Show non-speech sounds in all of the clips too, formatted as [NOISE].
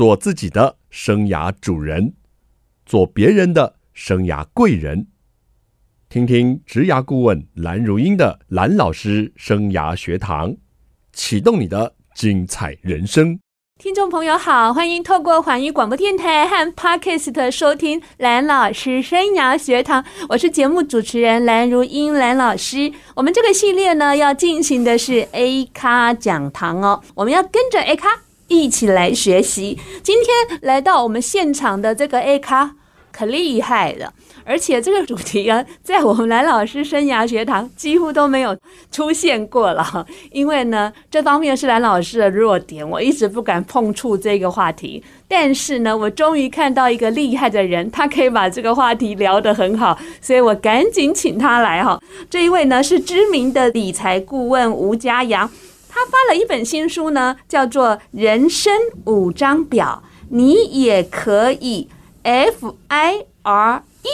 做自己的生涯主人，做别人的生涯贵人。听听职涯顾问蓝如英的蓝老师生涯学堂，启动你的精彩人生。听众朋友好，欢迎透过环宇广播电台和 Podcast 收听蓝老师生涯学堂，我是节目主持人蓝如英蓝老师。我们这个系列呢，要进行的是 A 咖讲堂哦，我们要跟着 A 咖一起来学习。今天来到我们现场的这个 A 咖可厉害了。而且这个主题啊，在我们蓝老师生涯学堂几乎都没有出现过了，因为呢，这方面是蓝老师的弱点，我一直不敢碰触这个话题。但是呢，我终于看到一个厉害的人，他可以把这个话题聊得很好，所以我赶紧请他来哈。这一位呢是知名的理财顾问吴家阳，他发了一本新书呢，叫做《人生五张表》，你也可以 F I R E。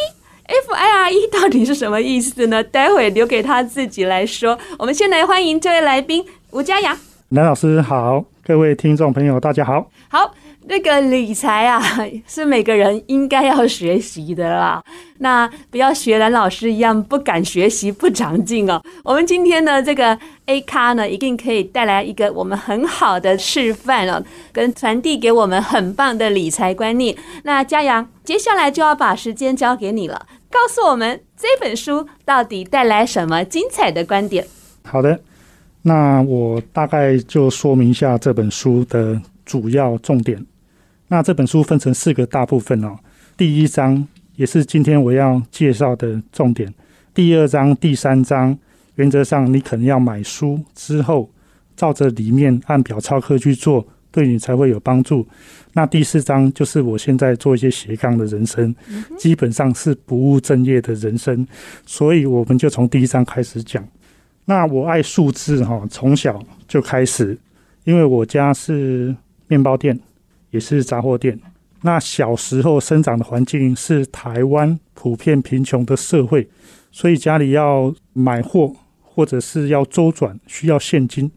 F I R E 到底是什么意思呢？待会留给他自己来说。我们先来欢迎这位来宾吴佳阳，南老师好，各位听众朋友大家好。好。那个理财啊，[LAUGHS] 是每个人应该要学习的啦。那不要学蓝老师一样不敢学习、不长进哦。我们今天呢这个 A 咖呢，一定可以带来一个我们很好的示范哦，跟传递给我们很棒的理财观念。那嘉阳，接下来就要把时间交给你了，告诉我们这本书到底带来什么精彩的观点。好的，那我大概就说明一下这本书的主要重点。那这本书分成四个大部分哦。第一章也是今天我要介绍的重点。第二章、第三章，原则上你可能要买书之后，照着里面按表操课去做，对你才会有帮助。那第四章就是我现在做一些斜杠的人生，基本上是不务正业的人生。所以我们就从第一章开始讲。那我爱数字哈，从小就开始，因为我家是面包店。也是杂货店。那小时候生长的环境是台湾普遍贫穷的社会，所以家里要买货或者是要周转需要现金。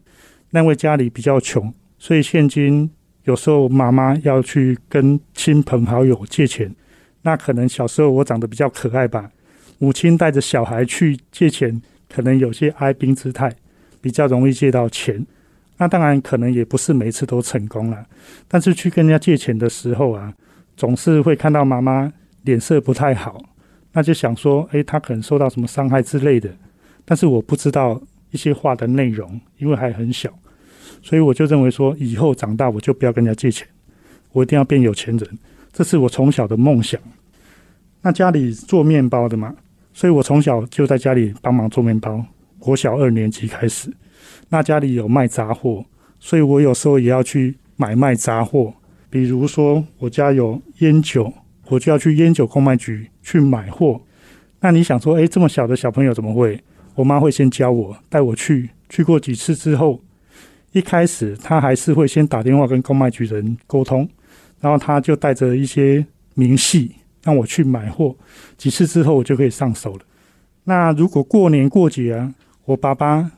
那位家里比较穷，所以现金有时候妈妈要去跟亲朋好友借钱。那可能小时候我长得比较可爱吧，母亲带着小孩去借钱，可能有些哀兵姿态，比较容易借到钱。那当然可能也不是每次都成功了，但是去跟人家借钱的时候啊，总是会看到妈妈脸色不太好，那就想说，诶，她可能受到什么伤害之类的。但是我不知道一些话的内容，因为还很小，所以我就认为说，以后长大我就不要跟人家借钱，我一定要变有钱人，这是我从小的梦想。那家里做面包的嘛，所以我从小就在家里帮忙做面包，国小二年级开始。那家里有卖杂货，所以我有时候也要去买卖杂货。比如说，我家有烟酒，我就要去烟酒公卖局去买货。那你想说，诶，这么小的小朋友怎么会？我妈会先教我，带我去。去过几次之后，一开始她还是会先打电话跟公卖局人沟通，然后她就带着一些明细让我去买货。几次之后，我就可以上手了。那如果过年过节啊，我爸爸。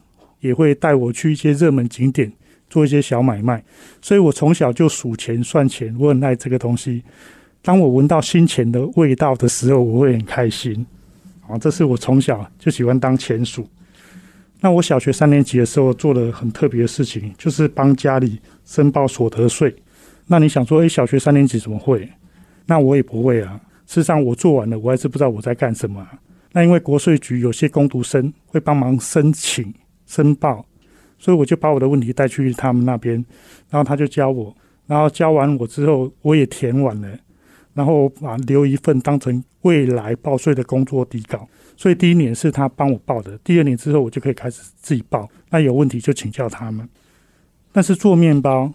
也会带我去一些热门景点做一些小买卖，所以我从小就数钱算钱，我很爱这个东西。当我闻到新钱的味道的时候，我会很开心。啊，这是我从小就喜欢当钱鼠。那我小学三年级的时候做了很特别的事情，就是帮家里申报所得税。那你想说，诶，小学三年级怎么会？那我也不会啊。事实上，我做完了，我还是不知道我在干什么。那因为国税局有些工读生会帮忙申请。申报，所以我就把我的问题带去他们那边，然后他就教我，然后教完我之后，我也填完了，然后把留一份当成未来报税的工作底稿。所以第一年是他帮我报的，第二年之后我就可以开始自己报。那有问题就请教他们。但是做面包，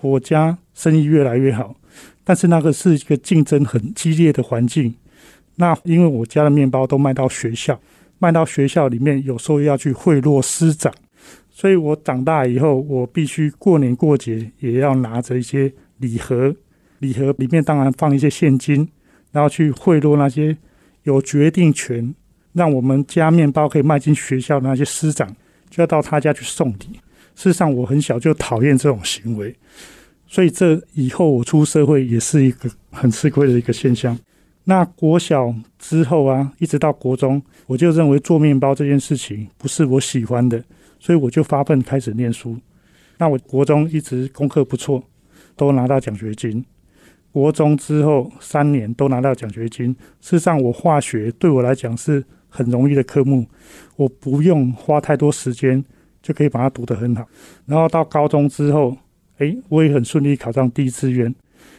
我家生意越来越好，但是那个是一个竞争很激烈的环境。那因为我家的面包都卖到学校。卖到学校里面，有时候要去贿赂师长，所以我长大以后，我必须过年过节也要拿着一些礼盒，礼盒里面当然放一些现金，然后去贿赂那些有决定权，让我们家面包可以卖进学校的那些师长，就要到他家去送礼。事实上，我很小就讨厌这种行为，所以这以后我出社会也是一个很吃亏的一个现象。那国小之后啊，一直到国中，我就认为做面包这件事情不是我喜欢的，所以我就发奋开始念书。那我国中一直功课不错，都拿到奖学金。国中之后三年都拿到奖学金。事实上，我化学对我来讲是很容易的科目，我不用花太多时间就可以把它读得很好。然后到高中之后，诶，我也很顺利考上第一志愿。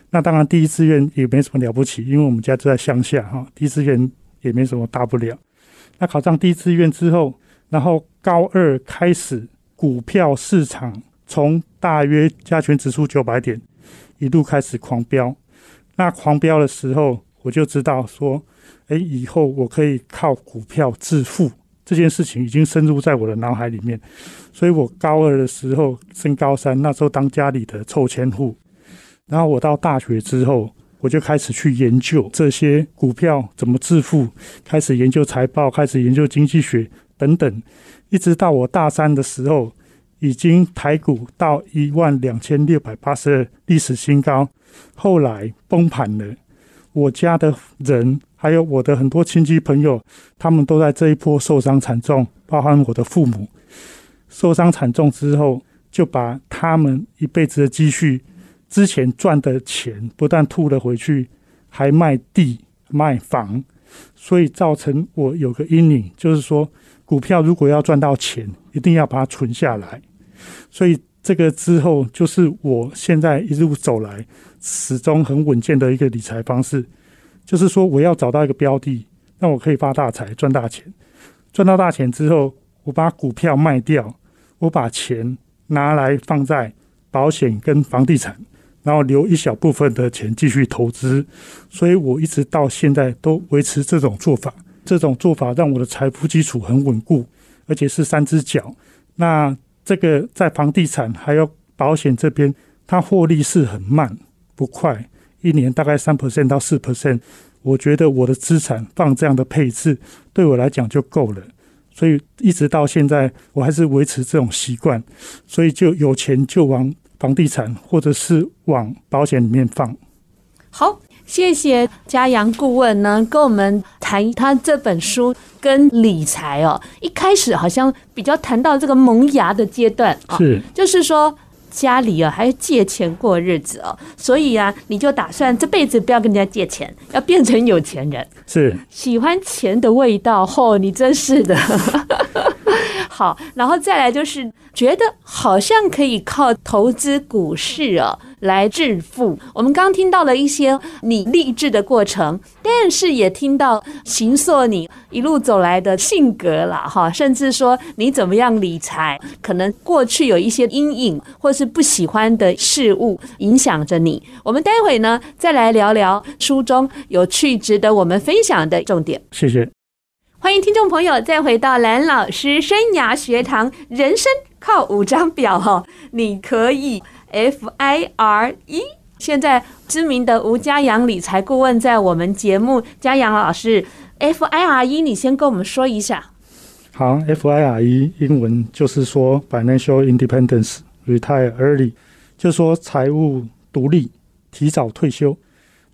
那当然，第一志愿也没什么了不起，因为我们家就在乡下哈，第一志愿也没什么大不了。那考上第一志愿之后，然后高二开始，股票市场从大约加权指数九百点一路开始狂飙。那狂飙的时候，我就知道说，诶，以后我可以靠股票致富这件事情已经深入在我的脑海里面。所以我高二的时候升高三，那时候当家里的凑钱户。然后我到大学之后，我就开始去研究这些股票怎么致富，开始研究财报，开始研究经济学等等，一直到我大三的时候，已经台股到一万两千六百八十二历史新高，后来崩盘了。我家的人还有我的很多亲戚朋友，他们都在这一波受伤惨重，包含我的父母，受伤惨重之后，就把他们一辈子的积蓄。之前赚的钱不但吐了回去，还卖地卖房，所以造成我有个阴影，就是说股票如果要赚到钱，一定要把它存下来。所以这个之后，就是我现在一路走来始终很稳健的一个理财方式，就是说我要找到一个标的，让我可以发大财赚大钱。赚到大钱之后，我把股票卖掉，我把钱拿来放在保险跟房地产。然后留一小部分的钱继续投资，所以我一直到现在都维持这种做法。这种做法让我的财富基础很稳固，而且是三只脚。那这个在房地产还有保险这边，它获利是很慢不快，一年大概三 percent 到四 percent。我觉得我的资产放这样的配置对我来讲就够了，所以一直到现在我还是维持这种习惯，所以就有钱就往。房地产，或者是往保险里面放。好，谢谢嘉阳顾问呢，跟我们谈他这本书跟理财哦。一开始好像比较谈到这个萌芽的阶段啊，是，就是说家里啊还要借钱过日子哦，所以啊你就打算这辈子不要跟人家借钱，要变成有钱人。是，喜欢钱的味道，嚯、哦，你真是的。[LAUGHS] 好，然后再来就是觉得好像可以靠投资股市哦来致富。我们刚听到了一些你励志的过程，但是也听到形塑你一路走来的性格了哈，甚至说你怎么样理财，可能过去有一些阴影或是不喜欢的事物影响着你。我们待会呢再来聊聊书中有趣值得我们分享的重点。谢谢。欢迎听众朋友再回到蓝老师生涯学堂，人生靠五张表哈，[LAUGHS] 你可以 FIRE。现在知名的吴家阳理财顾问在我们节目，嘉阳老师 FIRE，你先跟我们说一下。好，FIRE 英文就是说 Financial Independence Retire Early，就是说财务独立，提早退休。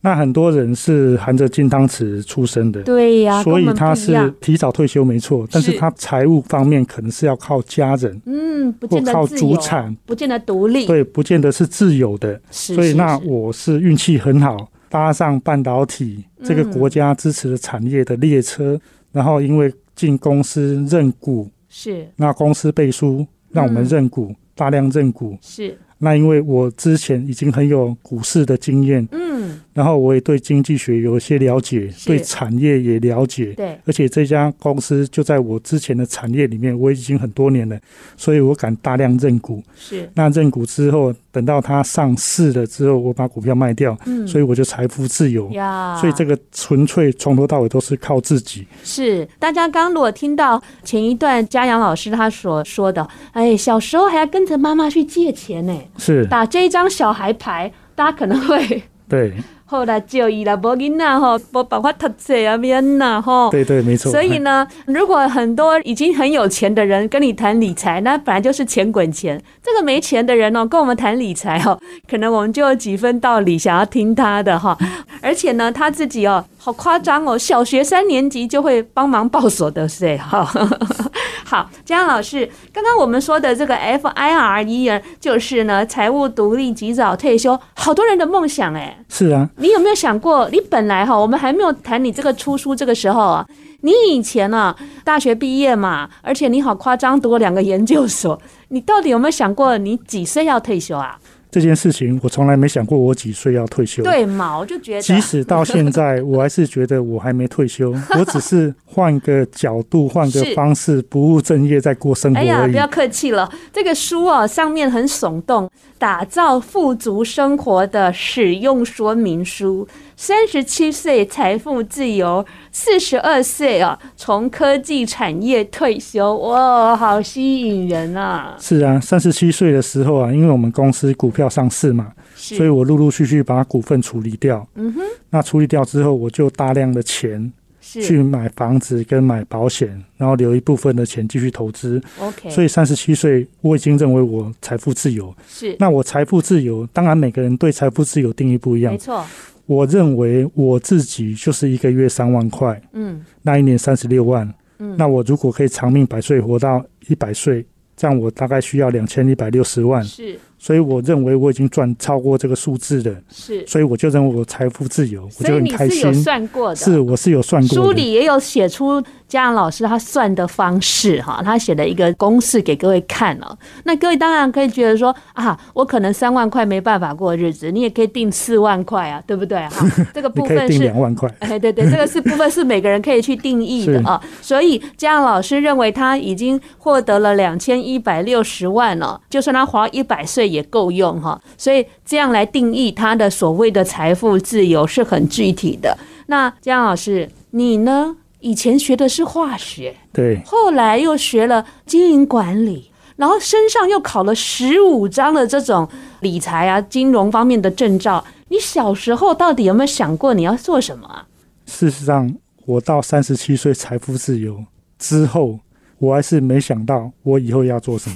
那很多人是含着金汤匙出生的，对呀，所以他是提早退休没错，但是他财务方面可能是要靠家人，嗯，不见得靠主产，不见得独立，对，不见得是自由的，所以那我是运气很好，搭上半导体这个国家支持的产业的列车，然后因为进公司认股，是，那公司背书让我们认股，大量认股，是。那因为我之前已经很有股市的经验，嗯，然后我也对经济学有一些了解，对产业也了解，对，而且这家公司就在我之前的产业里面，我已经很多年了，所以我敢大量认股。是，那认股之后，等到它上市了之后，我把股票卖掉，嗯，所以我就财富自由呀。所以这个纯粹从头到尾都是靠自己。是，大家刚如果听到前一段嘉阳老师他所说的，哎，小时候还要跟着妈妈去借钱呢。是打这一张小孩牌，大家可能会对后来就医了，无囡仔吼，无办法读书啊，免呐吼。对对，没错。所以呢，如果很多已经很有钱的人跟你谈理财，那本来就是钱滚钱。这个没钱的人哦，跟我们谈理财哦，[LAUGHS] 可能我们就有几分道理，想要听他的哈。而且呢，他自己哦，好夸张哦，小学三年级就会帮忙报所得税哈。[LAUGHS] 好，江老师，刚刚我们说的这个 FIRE 就是呢，财务独立、及早退休，好多人的梦想哎。是啊。你有没有想过，你本来哈，我们还没有谈你这个出书这个时候啊，你以前呢、啊，大学毕业嘛，而且你好夸张，读了两个研究所，你到底有没有想过，你几岁要退休啊？这件事情我从来没想过，我几岁要退休？对嘛？我就觉得，[LAUGHS] 即使到现在，我还是觉得我还没退休，我只是换个角度、换个方式，不务正业在过生活。哎呀，不要客气了，这个书啊，上面很耸动，打造富足生活的使用说明书。三十七岁财富自由，四十二岁啊，从科技产业退休，哇，好吸引人啊！是啊，三十七岁的时候啊，因为我们公司股票上市嘛，所以我陆陆续续把股份处理掉。嗯哼，那处理掉之后，我就大量的钱去买房子跟买保险，然后留一部分的钱继续投资。OK，所以三十七岁我已经认为我财富自由。是，那我财富自由，当然每个人对财富自由定义不一样。没错。我认为我自己就是一个月三万块，嗯，那一年三十六万，嗯，那我如果可以长命百岁，活到一百岁，这样我大概需要两千一百六十万，是，所以我认为我已经赚超过这个数字了，是，所以我就认为我财富自由，我就很开心。算过的，是我是有算过的，书里也有写出。嘉阳老师他算的方式哈，他写了一个公式给各位看哦。那各位当然可以觉得说啊，我可能三万块没办法过日子，你也可以定四万块啊，对不对哈？[LAUGHS] 这个部分是两万块。哎，对对，这个是部分是每个人可以去定义的啊。所以嘉阳老师认为他已经获得了两千一百六十万了，就算他活一百岁也够用哈。所以这样来定义他的所谓的财富自由是很具体的。那嘉阳老师，你呢？以前学的是化学，对，后来又学了经营管理，然后身上又考了十五张的这种理财啊、金融方面的证照。你小时候到底有没有想过你要做什么啊？事实上，我到三十七岁财富自由之后，我还是没想到我以后要做什么。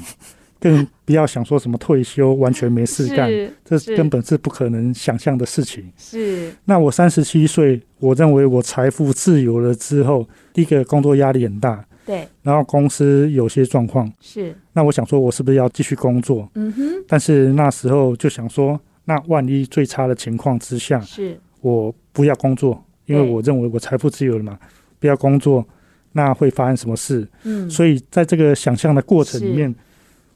更不要想说什么退休，完全没事干，这根本是不可能想象的事情。是。那我三十七岁，我认为我财富自由了之后，第一个工作压力很大，对。然后公司有些状况，是。那我想说，我是不是要继续工作？嗯哼。但是那时候就想说，那万一最差的情况之下，是，我不要工作，因为我认为我财富自由了嘛，不要工作，那会发生什么事？嗯。所以在这个想象的过程里面。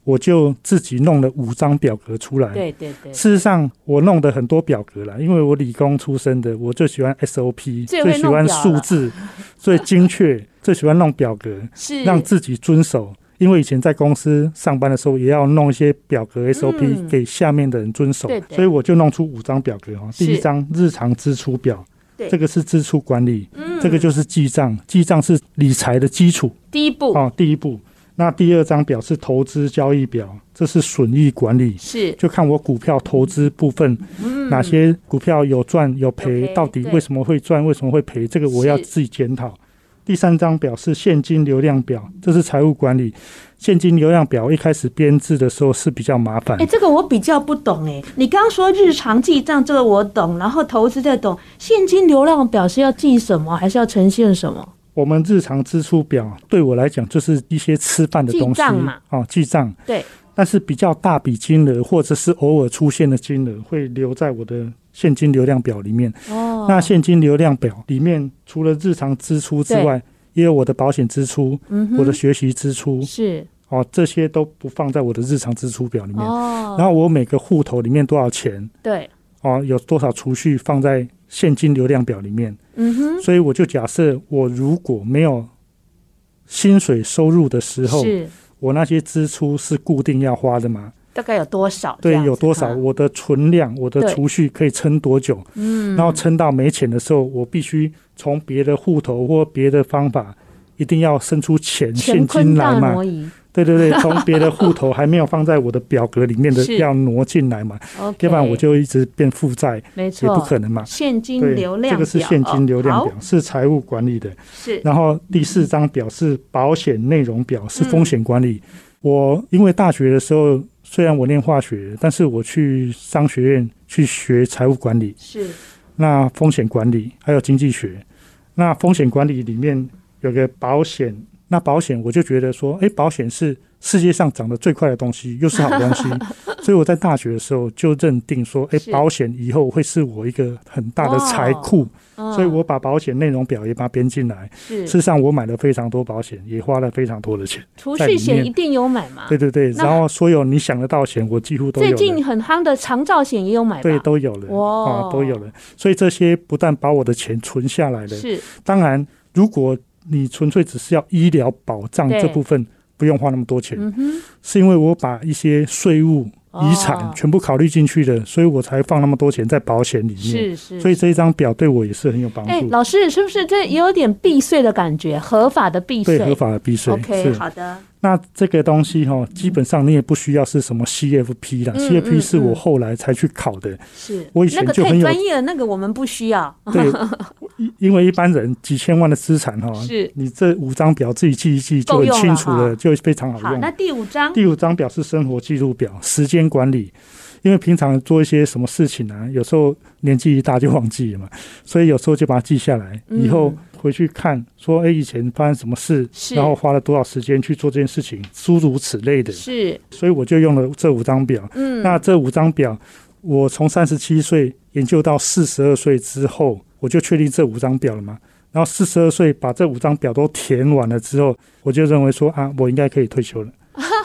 我就自己弄了五张表格出来。对对对。事实上，我弄的很多表格了，因为我理工出身的，我最喜欢 SOP，最喜欢数字，[LAUGHS] 最精确，最喜欢弄表格，是让自己遵守。因为以前在公司上班的时候，也要弄一些表格 SOP 给下面的人遵守，所以我就弄出五张表格哈。第一张日常支出表，这个是支出管理，这个就是记账，记账是理财的基础，第一步啊，第一步。那第二张表是投资交易表，这是损益管理，是就看我股票投资部分，嗯，哪些股票有赚有赔，到底为什么会赚，为什么会赔，这个我要自己检讨。第三张表是现金流量表，这是财务管理。现金流量表一开始编制的时候是比较麻烦。哎，这个我比较不懂哎。你刚刚说日常记账这个我懂，然后投资这懂，现金流量表是要记什么，还是要呈现什么？我们日常支出表对我来讲就是一些吃饭的东西，嘛，哦，记账。对，但是比较大笔金额或者是偶尔出现的金额会留在我的现金流量表里面。哦，那现金流量表里面除了日常支出之外，也有我的保险支出，嗯，我的学习支出是哦，这些都不放在我的日常支出表里面。哦，然后我每个户头里面多少钱？对，哦，有多少储蓄放在现金流量表里面？嗯哼，所以我就假设，我如果没有薪水收入的时候，是我那些支出是固定要花的吗？大概有多少？对，有多少？我的存量，我的储蓄可以撑多久？嗯，然后撑到没钱的时候，我必须从别的户头或别的方法，一定要生出钱现金来嘛？对对对，[LAUGHS] 从别的户头还没有放在我的表格里面的要挪进来嘛，要不然我就一直变负债，没错，也不可能嘛。现金流量表，这个是现金流量表，是财务管理的。是，然后第四张表是保险内容表，是风险管理。我因为大学的时候虽然我念化学，但是我去商学院去学财务管理，是，那风险管理还有经济学，那风险管理里面有个保险。那保险，我就觉得说，哎，保险是世界上涨得最快的东西，又是好东西，[LAUGHS] 所以我在大学的时候就认定说，哎，保险以后会是我一个很大的财库，所以我把保险内容表也把它编进来。事实上，我买了非常多保险，也花了非常多的钱。储蓄险一定有买吗？对对对，然后所有你想得到险，我几乎都有。最近很夯的长照险也有买，对，都有了，啊，都有了。所以这些不但把我的钱存下来了，是，当然如果。你纯粹只是要医疗保障这部分不用花那么多钱，是因为我把一些税务、遗产全部考虑进去的，所以我才放那么多钱在保险里面。是是，所以这一张表对我也是很有帮助。哎，老师是不是这也有点避税的感觉？合法的避税，对，合法的避税。OK，好的。那这个东西哈，基本上你也不需要是什么 CFP 啦、嗯、CFP 是我后来才去考的。是、嗯，我以前就很有专业，那个我们不需要。对，[LAUGHS] 因为一般人几千万的资产哈，是你这五张表自己记一记就很清楚了，就非常好用。好，那第五张，第五张表是生活记录表，时间管理。因为平常做一些什么事情呢、啊，有时候年纪一大就忘记了嘛，所以有时候就把它记下来，以后回去看，说哎，以前发生什么事，然后花了多少时间去做这件事情，诸如此类的。是，所以我就用了这五张表。嗯，那这五张表，我从三十七岁研究到四十二岁之后，我就确定这五张表了嘛。然后四十二岁把这五张表都填完了之后，我就认为说啊，我应该可以退休了。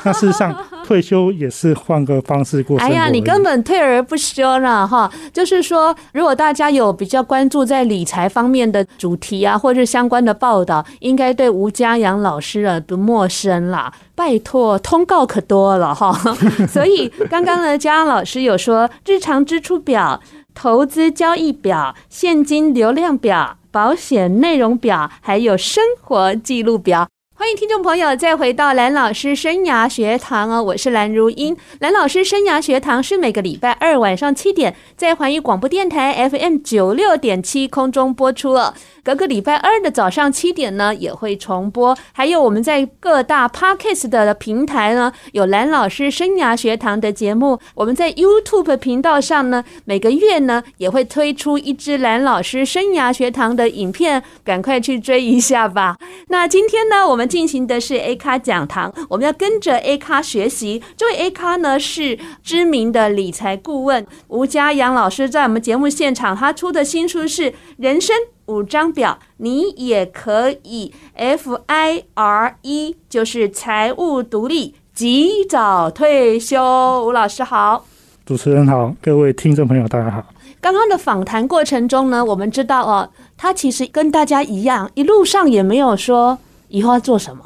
那 [LAUGHS] 事实上，退休也是换个方式过生活。哎呀，你根本退而不休了哈！就是说，如果大家有比较关注在理财方面的主题啊，或者相关的报道，应该对吴家阳老师啊不陌生啦。拜托，通告可多了哈！[LAUGHS] 所以刚刚呢，家阳老师有说，日常支出表、投资交易表、现金流量表、保险内容表，还有生活记录表。欢迎听众朋友再回到蓝老师生涯学堂哦，我是蓝如英。蓝老师生涯学堂是每个礼拜二晚上七点在环宇广播电台 FM 九六点七空中播出了。隔个礼拜二的早上七点呢，也会重播。还有我们在各大 Podcast 的平台呢，有蓝老师生涯学堂的节目。我们在 YouTube 频道上呢，每个月呢也会推出一支蓝老师生涯学堂的影片，赶快去追一下吧。那今天呢，我们进行的是 A 咖讲堂，我们要跟着 A 咖学习。这位 A 咖呢是知名的理财顾问吴家阳老师，在我们节目现场，他出的新书是《人生》。五张表，你也可以 F I R E，就是财务独立，及早退休。吴老师好，主持人好，各位听众朋友大家好。刚刚的访谈过程中呢，我们知道哦，他其实跟大家一样，一路上也没有说以后要做什么，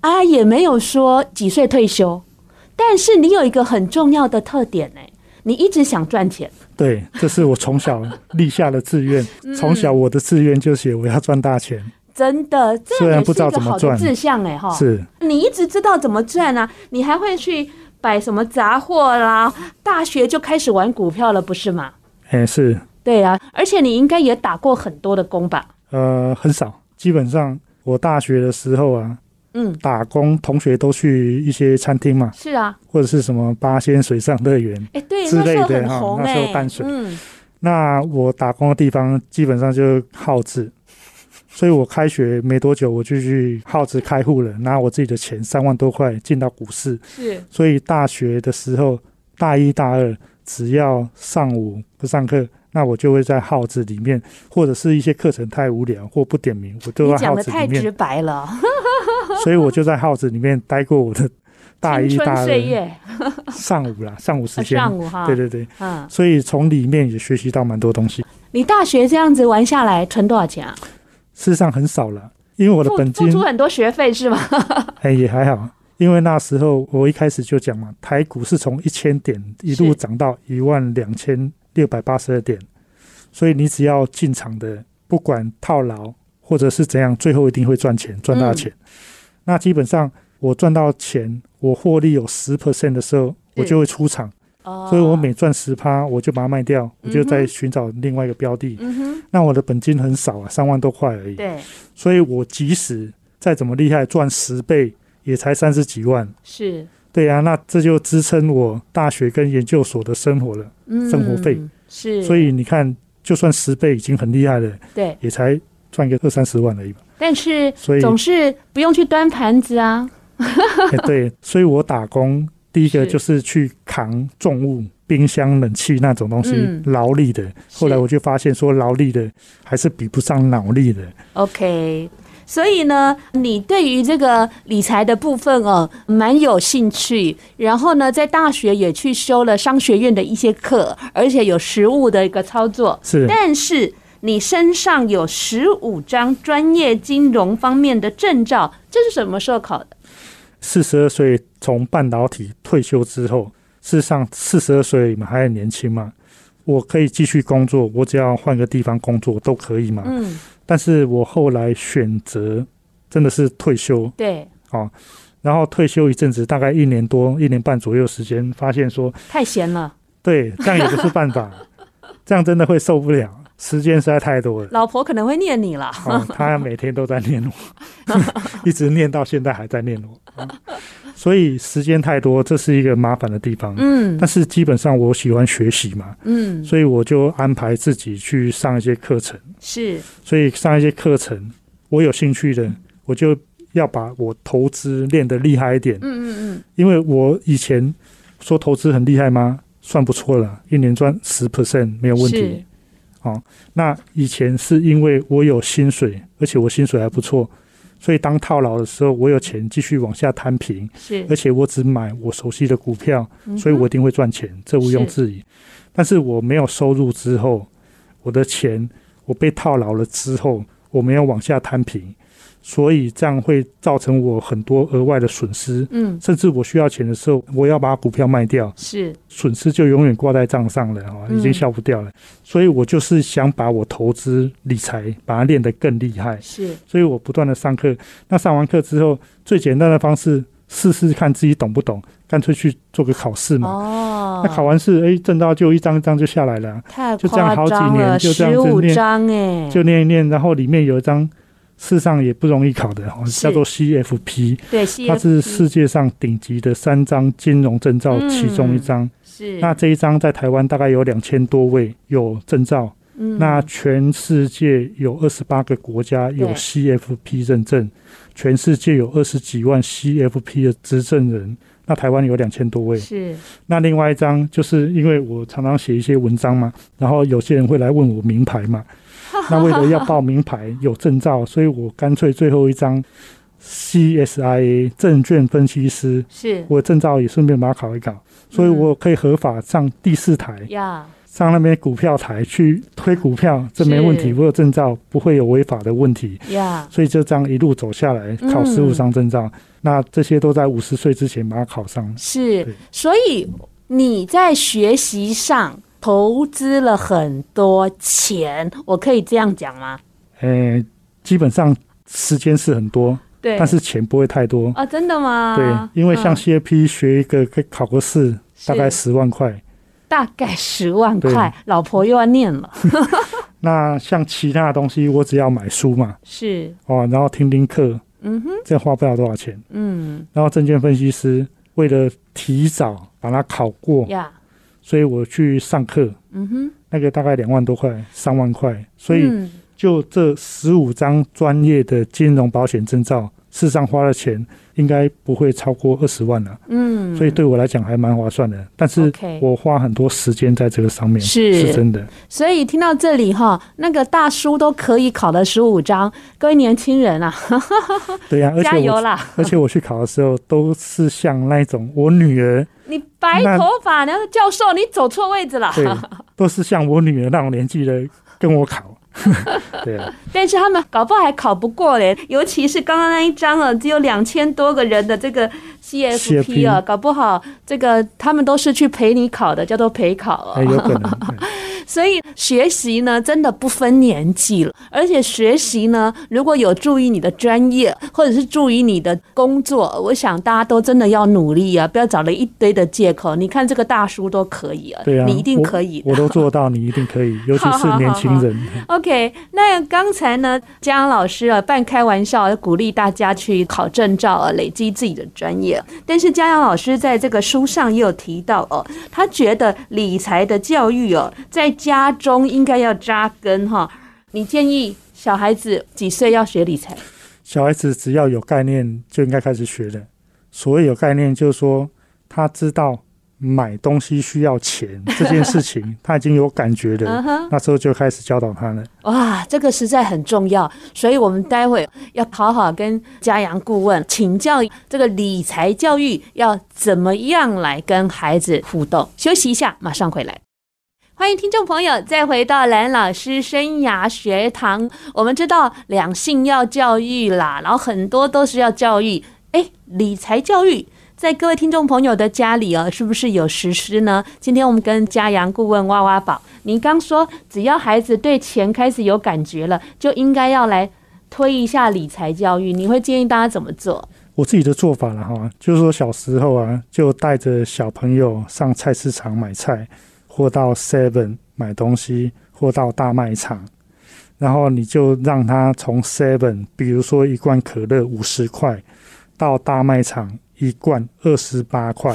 啊，也没有说几岁退休，但是你有一个很重要的特点呢，你一直想赚钱。对，这是我从小立下的志愿。[LAUGHS] 从小我的志愿就写我要赚大钱。真的，虽然不知道怎么赚，志向哎哈。是，你一直知道怎么赚啊？你还会去摆什么杂货啦？大学就开始玩股票了，不是吗？哎，是。对啊，而且你应该也打过很多的工吧？呃，很少，基本上我大学的时候啊。嗯，打工同学都去一些餐厅嘛，是啊，或者是什么八仙水上乐园，哎，对，之类的哈，那时候淡水。嗯，那我打工的地方基本上就是号志，[LAUGHS] 所以我开学没多久我就去耗子开户了，拿我自己的钱三万多块进到股市。是，所以大学的时候大一大二只要上午不上课，那我就会在号子里面，或者是一些课程太无聊或不点名，我都在号子里面。你讲得太直白了。[LAUGHS] 所以我就在号子里面待过我的大一、大二上午啦，上午时间，上午哈，对对对，嗯，所以从里面也学习到蛮多东西。你大学这样子玩下来，存多少钱啊？事实上很少了，因为我的本金付出很多学费是吗？[LAUGHS] 哎，也还好，因为那时候我一开始就讲嘛，台股是从一千点一路涨到一万两千六百八十二点，所以你只要进场的，不管套牢或者是怎样，最后一定会赚钱，赚大钱。嗯那基本上我赚到钱，我获利有十 percent 的时候，我就会出场。哦，所以我每赚十趴，我就把它卖掉，我就再寻找另外一个标的。那我的本金很少啊，三万多块而已。对，所以我即使再怎么厉害，赚十倍也才三十几万。是，对啊，那这就支撑我大学跟研究所的生活了，嗯，生活费。是，所以你看，就算十倍已经很厉害了，对，也才赚个二三十万而已吧。但是，所以总是不用去端盘子啊。欸、[LAUGHS] 对，所以我打工第一个就是去扛重物。冰箱、冷气那种东西，劳、嗯、力的。后来我就发现，说劳力的还是比不上脑力的。OK，所以呢，你对于这个理财的部分哦，蛮有兴趣。然后呢，在大学也去修了商学院的一些课，而且有实物的一个操作。是，但是你身上有十五张专业金融方面的证照，这是什么时候考的？四十二岁从半导体退休之后。事实上，四十二岁嘛，还很年轻嘛，我可以继续工作，我只要换个地方工作都可以嘛。嗯。但是我后来选择真的是退休。对。哦，然后退休一阵子，大概一年多、一年半左右时间，发现说太闲了。对，这样也不是办法，[LAUGHS] 这样真的会受不了，时间实在太多了。老婆可能会念你了。哦，她每天都在念我，[LAUGHS] 一直念到现在还在念我。哦所以时间太多，这是一个麻烦的地方。嗯，但是基本上我喜欢学习嘛。嗯，所以我就安排自己去上一些课程。是，所以上一些课程，我有兴趣的，我就要把我投资练得厉害一点。嗯嗯嗯。因为我以前说投资很厉害吗？算不错了，一年赚十 percent 没有问题。哦，那以前是因为我有薪水，而且我薪水还不错。所以当套牢的时候，我有钱继续往下摊平，是，而且我只买我熟悉的股票，嗯、所以我一定会赚钱，这毋庸置疑。是，但是我没有收入之后，我的钱我被套牢了之后，我没有往下摊平。所以这样会造成我很多额外的损失，嗯，甚至我需要钱的时候，我要把股票卖掉，是损失就永远挂在账上了，哈，已经消不掉了。所以我就是想把我投资理财把它练得更厉害，是，所以我不断的上课。那上完课之后，最简单的方式试试看自己懂不懂，干脆去做个考试嘛。哦，那考完试，哎，证照就一张一张就下来了，太就这样好几年就这样子念，就念一念，然后里面有一张。事实上也不容易考的，叫做 CFP，对，它是世界上顶级的三张金融证照其中一张。嗯、是，那这一张在台湾大概有两千多位有证照，嗯、那全世界有二十八个国家有 CFP 认证，全世界有二十几万 CFP 的执证人，那台湾有两千多位。是，那另外一张就是因为我常常写一些文章嘛，然后有些人会来问我名牌嘛。那为了要报名牌有证照，所以我干脆最后一张 CSIA 证券分析师，是。我证照也顺便把它考一考，所以我可以合法上第四台，呀。上那边股票台去推股票，这没问题，我有证照，不会有违法的问题，所以就这样一路走下来，考十五张证照，那这些都在五十岁之前把它考上。是，所以你在学习上。投资了很多钱，我可以这样讲吗？呃、欸，基本上时间是很多，对，但是钱不会太多啊。真的吗？对，因为像 CFP 学一个考个试，大概十万块，大概十万块，老婆又要念了。[LAUGHS] 那像其他的东西，我只要买书嘛，是哦，然后听听课，嗯哼，这花不了多少钱，嗯。然后证券分析师为了提早把它考过呀。所以我去上课，嗯哼，那个大概两万多块，三万块。所以就这十五张专业的金融保险证照，事实上花的钱应该不会超过二十万了。嗯，所以对我来讲还蛮划算的。但是我花很多时间在这个上面，是是真的。所以听到这里哈，那个大叔都可以考了十五张，各位年轻人啊，[LAUGHS] 对呀、啊，加油啦！而且我去考的时候都是像那种我女儿。你白头发，然后教授，你走错位置了。对，都是像我女儿那种年纪的跟我考。[LAUGHS] 对啊，但是他们搞不好还考不过嘞，尤其是刚刚那一张啊，只有两千多个人的这个 CFP 啊，搞不好这个他们都是去陪你考的，叫做陪考啊。有可能。所以学习呢，真的不分年纪了。而且学习呢，如果有助于你的专业，或者是助于你的工作，我想大家都真的要努力啊！不要找了一堆的借口。你看这个大叔都可以啊，对啊，你一定可以我，我都做到，你一定可以，[LAUGHS] 尤其是年轻人。好好好 OK，那刚才呢，嘉阳老师啊，半开玩笑鼓励大家去考证照啊，累积自己的专业。但是嘉阳老师在这个书上也有提到哦，他觉得理财的教育哦，在家中应该要扎根哈。你建议小孩子几岁要学理财？小孩子只要有概念就应该开始学了。所谓有概念，就是说他知道。买东西需要钱这件事情，他已经有感觉了。[LAUGHS] 那时候就开始教导他了。哇，这个实在很重要，所以我们待会要好好跟嘉阳顾问请教，这个理财教育要怎么样来跟孩子互动。休息一下，马上回来。欢迎听众朋友再回到蓝老师生涯学堂。我们知道两性要教育啦，然后很多都是要教育。哎，理财教育。在各位听众朋友的家里哦，是不是有实施呢？今天我们跟嘉阳顾问挖挖宝。您刚说，只要孩子对钱开始有感觉了，就应该要来推一下理财教育。你会建议大家怎么做？我自己的做法了哈，就是说小时候啊，就带着小朋友上菜市场买菜，或到 Seven 买东西，或到大卖场，然后你就让他从 Seven，比如说一罐可乐五十块，到大卖场。一罐二十八块，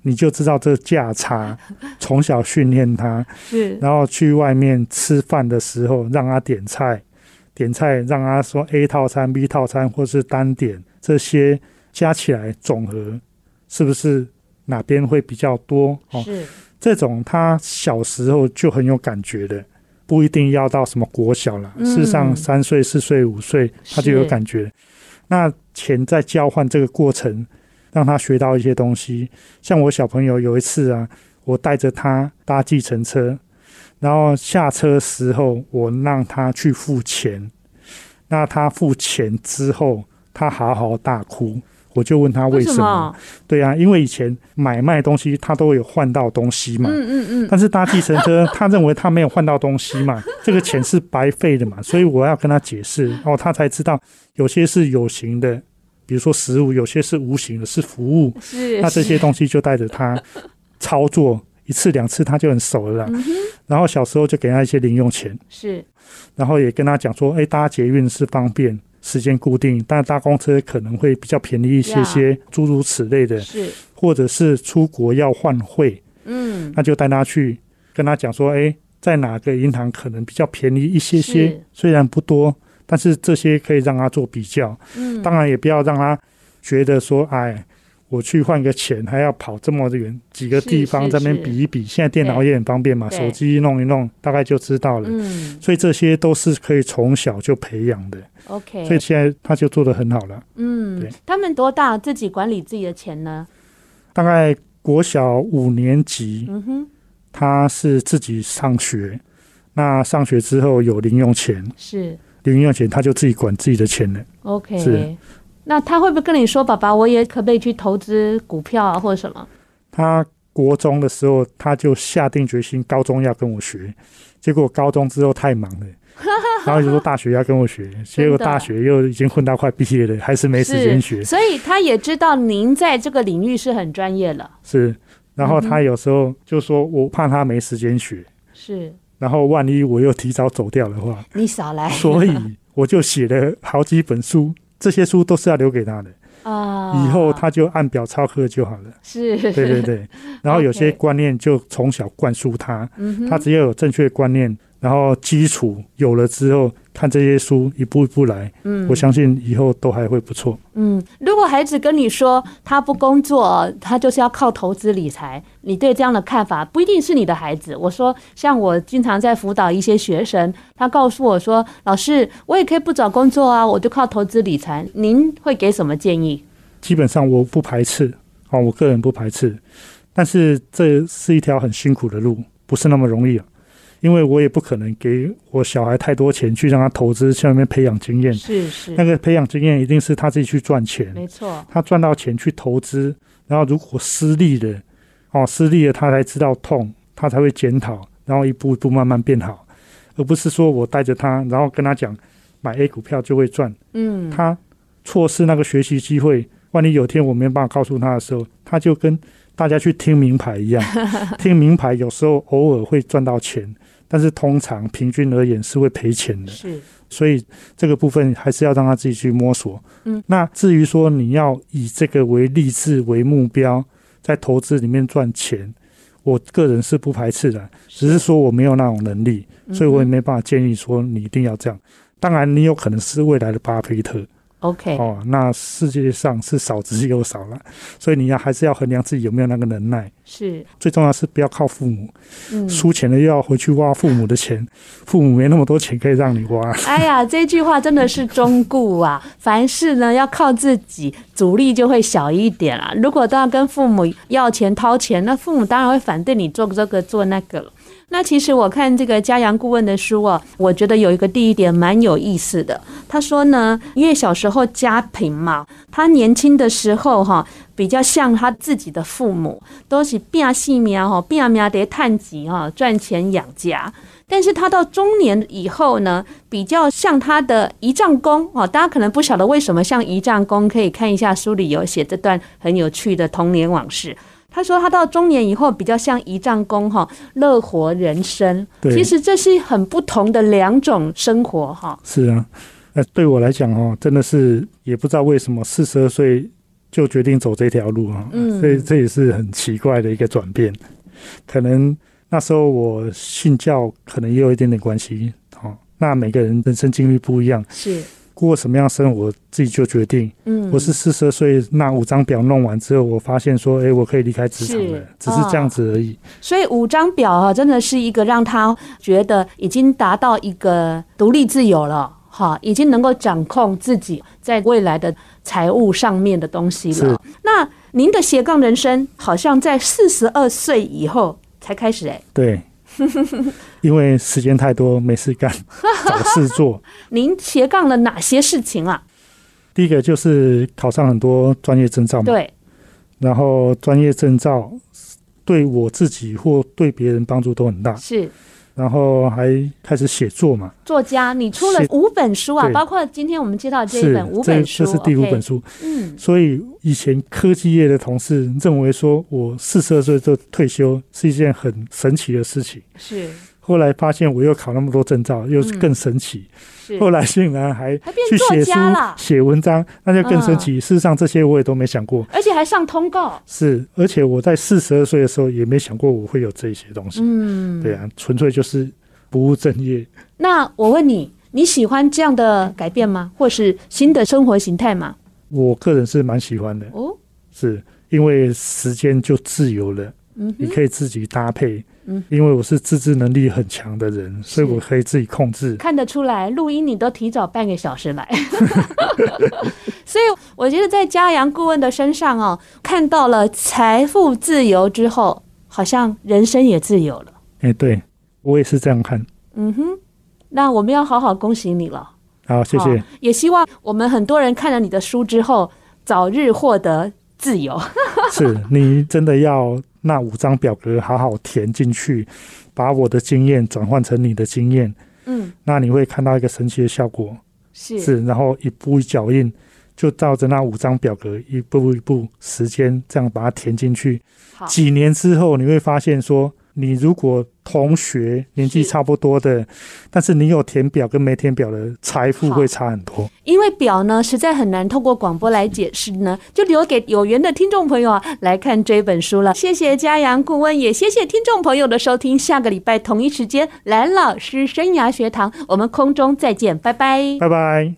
你就知道这价差。[LAUGHS] 从小训练他，是，然后去外面吃饭的时候，让他点菜，点菜让他说 A 套餐、B 套餐，或是单点，这些加起来总和是不是哪边会比较多？哦，是这种他小时候就很有感觉的，不一定要到什么国小了，嗯、事实上三岁、四岁、五岁他就有感觉。那钱在交换这个过程。让他学到一些东西，像我小朋友有一次啊，我带着他搭计程车，然后下车时候，我让他去付钱，那他付钱之后，他嚎啕大哭，我就问他为什么？对啊，因为以前买卖东西他都有换到东西嘛，嗯嗯嗯，但是搭计程车，[LAUGHS] 他认为他没有换到东西嘛，这个钱是白费的嘛，所以我要跟他解释，然后他才知道有些是有形的。比如说食物，有些是无形的，是服务。是，那这些东西就带着他操作一次两次，他就很熟了。嗯、然后小时候就给他一些零用钱。是，然后也跟他讲说，哎，搭捷运是方便，时间固定，但搭公车可能会比较便宜一些些，诸如此类的。是，或者是出国要换汇，嗯，那就带他去跟他讲说，哎，在哪个银行可能比较便宜一些些，虽然不多。但是这些可以让他做比较，嗯，当然也不要让他觉得说，哎，我去换个钱还要跑这么远几个地方在那边比一比。现在电脑也很方便嘛，手机弄一弄，大概就知道了。嗯，所以这些都是可以从小就培养的。OK，所以现在他就做得很好了。嗯，对。他们多大自己管理自己的钱呢？大概国小五年级，嗯哼，他是自己上学，那上学之后有零用钱是。零用钱他就自己管自己的钱了。OK，是。那他会不会跟你说：“爸爸，我也可不可以去投资股票啊，或者什么？”他国中的时候他就下定决心，高中要跟我学。结果高中之后太忙了，[LAUGHS] 然后就说大学要跟我学。结果大学又已经混到快毕业了，还是没时间学。所以他也知道您在这个领域是很专业了。是。然后他有时候就说：“我怕他没时间学。”是。然后万一我又提早走掉的话，你少来。所以我就写了好几本书，这些书都是要留给他的啊。以后他就按表操课就好了。是，对对对。[LAUGHS] 然后有些观念就从小灌输他，他只要有正确观念。然后基础有了之后，看这些书一步一步来，嗯，我相信以后都还会不错。嗯，如果孩子跟你说他不工作，他就是要靠投资理财，你对这样的看法不一定是你的孩子。我说，像我经常在辅导一些学生，他告诉我说：“老师，我也可以不找工作啊，我就靠投资理财。”您会给什么建议？基本上我不排斥啊，我个人不排斥，但是这是一条很辛苦的路，不是那么容易啊。因为我也不可能给我小孩太多钱去让他投资，去那边培养经验。是是，那个培养经验一定是他自己去赚钱。没错，他赚到钱去投资，然后如果失利了，哦，失利了他才知道痛，他才会检讨，然后一步一步慢慢变好，而不是说我带着他，然后跟他讲买 A 股票就会赚。嗯，他错失那个学习机会，万一有天我没办法告诉他的时候，他就跟大家去听名牌一样，[LAUGHS] 听名牌有时候偶尔会赚到钱，但是通常平均而言是会赔钱的。是，所以这个部分还是要让他自己去摸索。嗯，那至于说你要以这个为励志为目标，在投资里面赚钱，我个人是不排斥的，只是说我没有那种能力，所以我也没办法建议说你一定要这样。当然，你有可能是未来的巴菲特。OK，哦，那世界上是少之又少了，所以你要还是要衡量自己有没有那个能耐。是，最重要是不要靠父母，嗯，输钱了又要回去挖父母的钱，父母没那么多钱可以让你挖。哎呀，这句话真的是忠固啊！凡事呢要靠自己，阻力就会小一点啦。如果都要跟父母要钱掏钱，那父母当然会反对你做这个做那个了。那其实我看这个嘉阳顾问的书啊，我觉得有一个第一点蛮有意思的。他说呢，因为小时候家贫嘛，他年轻的时候哈，比较像他自己的父母，都是拼性命哈，拼命得趁钱哈，赚钱养家。但是他到中年以后呢，比较像他的姨丈公哦，大家可能不晓得为什么像姨丈公，可以看一下书里有写这段很有趣的童年往事。他说，他到中年以后比较像仪仗公哈，乐活人生。对，其实这是很不同的两种生活哈。是啊，那对我来讲哦，真的是也不知道为什么四十二岁就决定走这条路啊。嗯，所以这也是很奇怪的一个转变。可能那时候我信教，可能也有一点点关系。哦，那每个人人生经历不一样。是。过什么样生活，自己就决定。嗯，我是四十岁那五张表弄完之后，我发现说，哎、欸，我可以离开职场了，只是这样子而已。所以五张表啊，真的是一个让他觉得已经达到一个独立自由了，哈，已经能够掌控自己在未来的财务上面的东西了。那您的斜杠人生好像在四十二岁以后才开始，哎，对。因为时间太多，没事干，[LAUGHS] 找事做。您斜杠了哪些事情啊？第一个就是考上很多专业证照嘛。对。然后专业证照对我自己或对别人帮助都很大。是。然后还开始写作嘛。作家，你出了五本书啊，包括今天我们接到这一本五本书，这是第五本书。嗯。所以以前科技业的同事认为说我四十二岁就退休是一件很神奇的事情。是。后来发现我又考那么多证照，又是更神奇。嗯、后来竟然还去写书、写文章，那就更神奇。嗯、事实上，这些我也都没想过，而且还上通告。是，而且我在四十二岁的时候也没想过我会有这些东西。嗯，对啊，纯粹就是不务正业。那我问你，你喜欢这样的改变吗？或是新的生活形态吗？我个人是蛮喜欢的。哦，是因为时间就自由了。嗯，你可以自己搭配。嗯，因为我是自制能力很强的人，所以我可以自己控制。看得出来，录音你都提早半个小时来，[LAUGHS] 所以我觉得在嘉阳顾问的身上哦，看到了财富自由之后，好像人生也自由了。哎、欸，对我也是这样看。嗯哼，那我们要好好恭喜你了。好，谢谢。也希望我们很多人看了你的书之后，早日获得自由。是你真的要。那五张表格好好填进去，把我的经验转换成你的经验，嗯，那你会看到一个神奇的效果，是。是，然后一步一脚印，就照着那五张表格一步一步时间这样把它填进去，几年之后你会发现说。你如果同学年纪差不多的，但是你有填表跟没填表的财富会差很多。因为表呢实在很难透过广播来解释呢，就留给有缘的听众朋友啊来看这本书了。谢谢嘉阳顾问，也谢谢听众朋友的收听。下个礼拜同一时间，蓝老师生涯学堂，我们空中再见，拜拜，拜拜。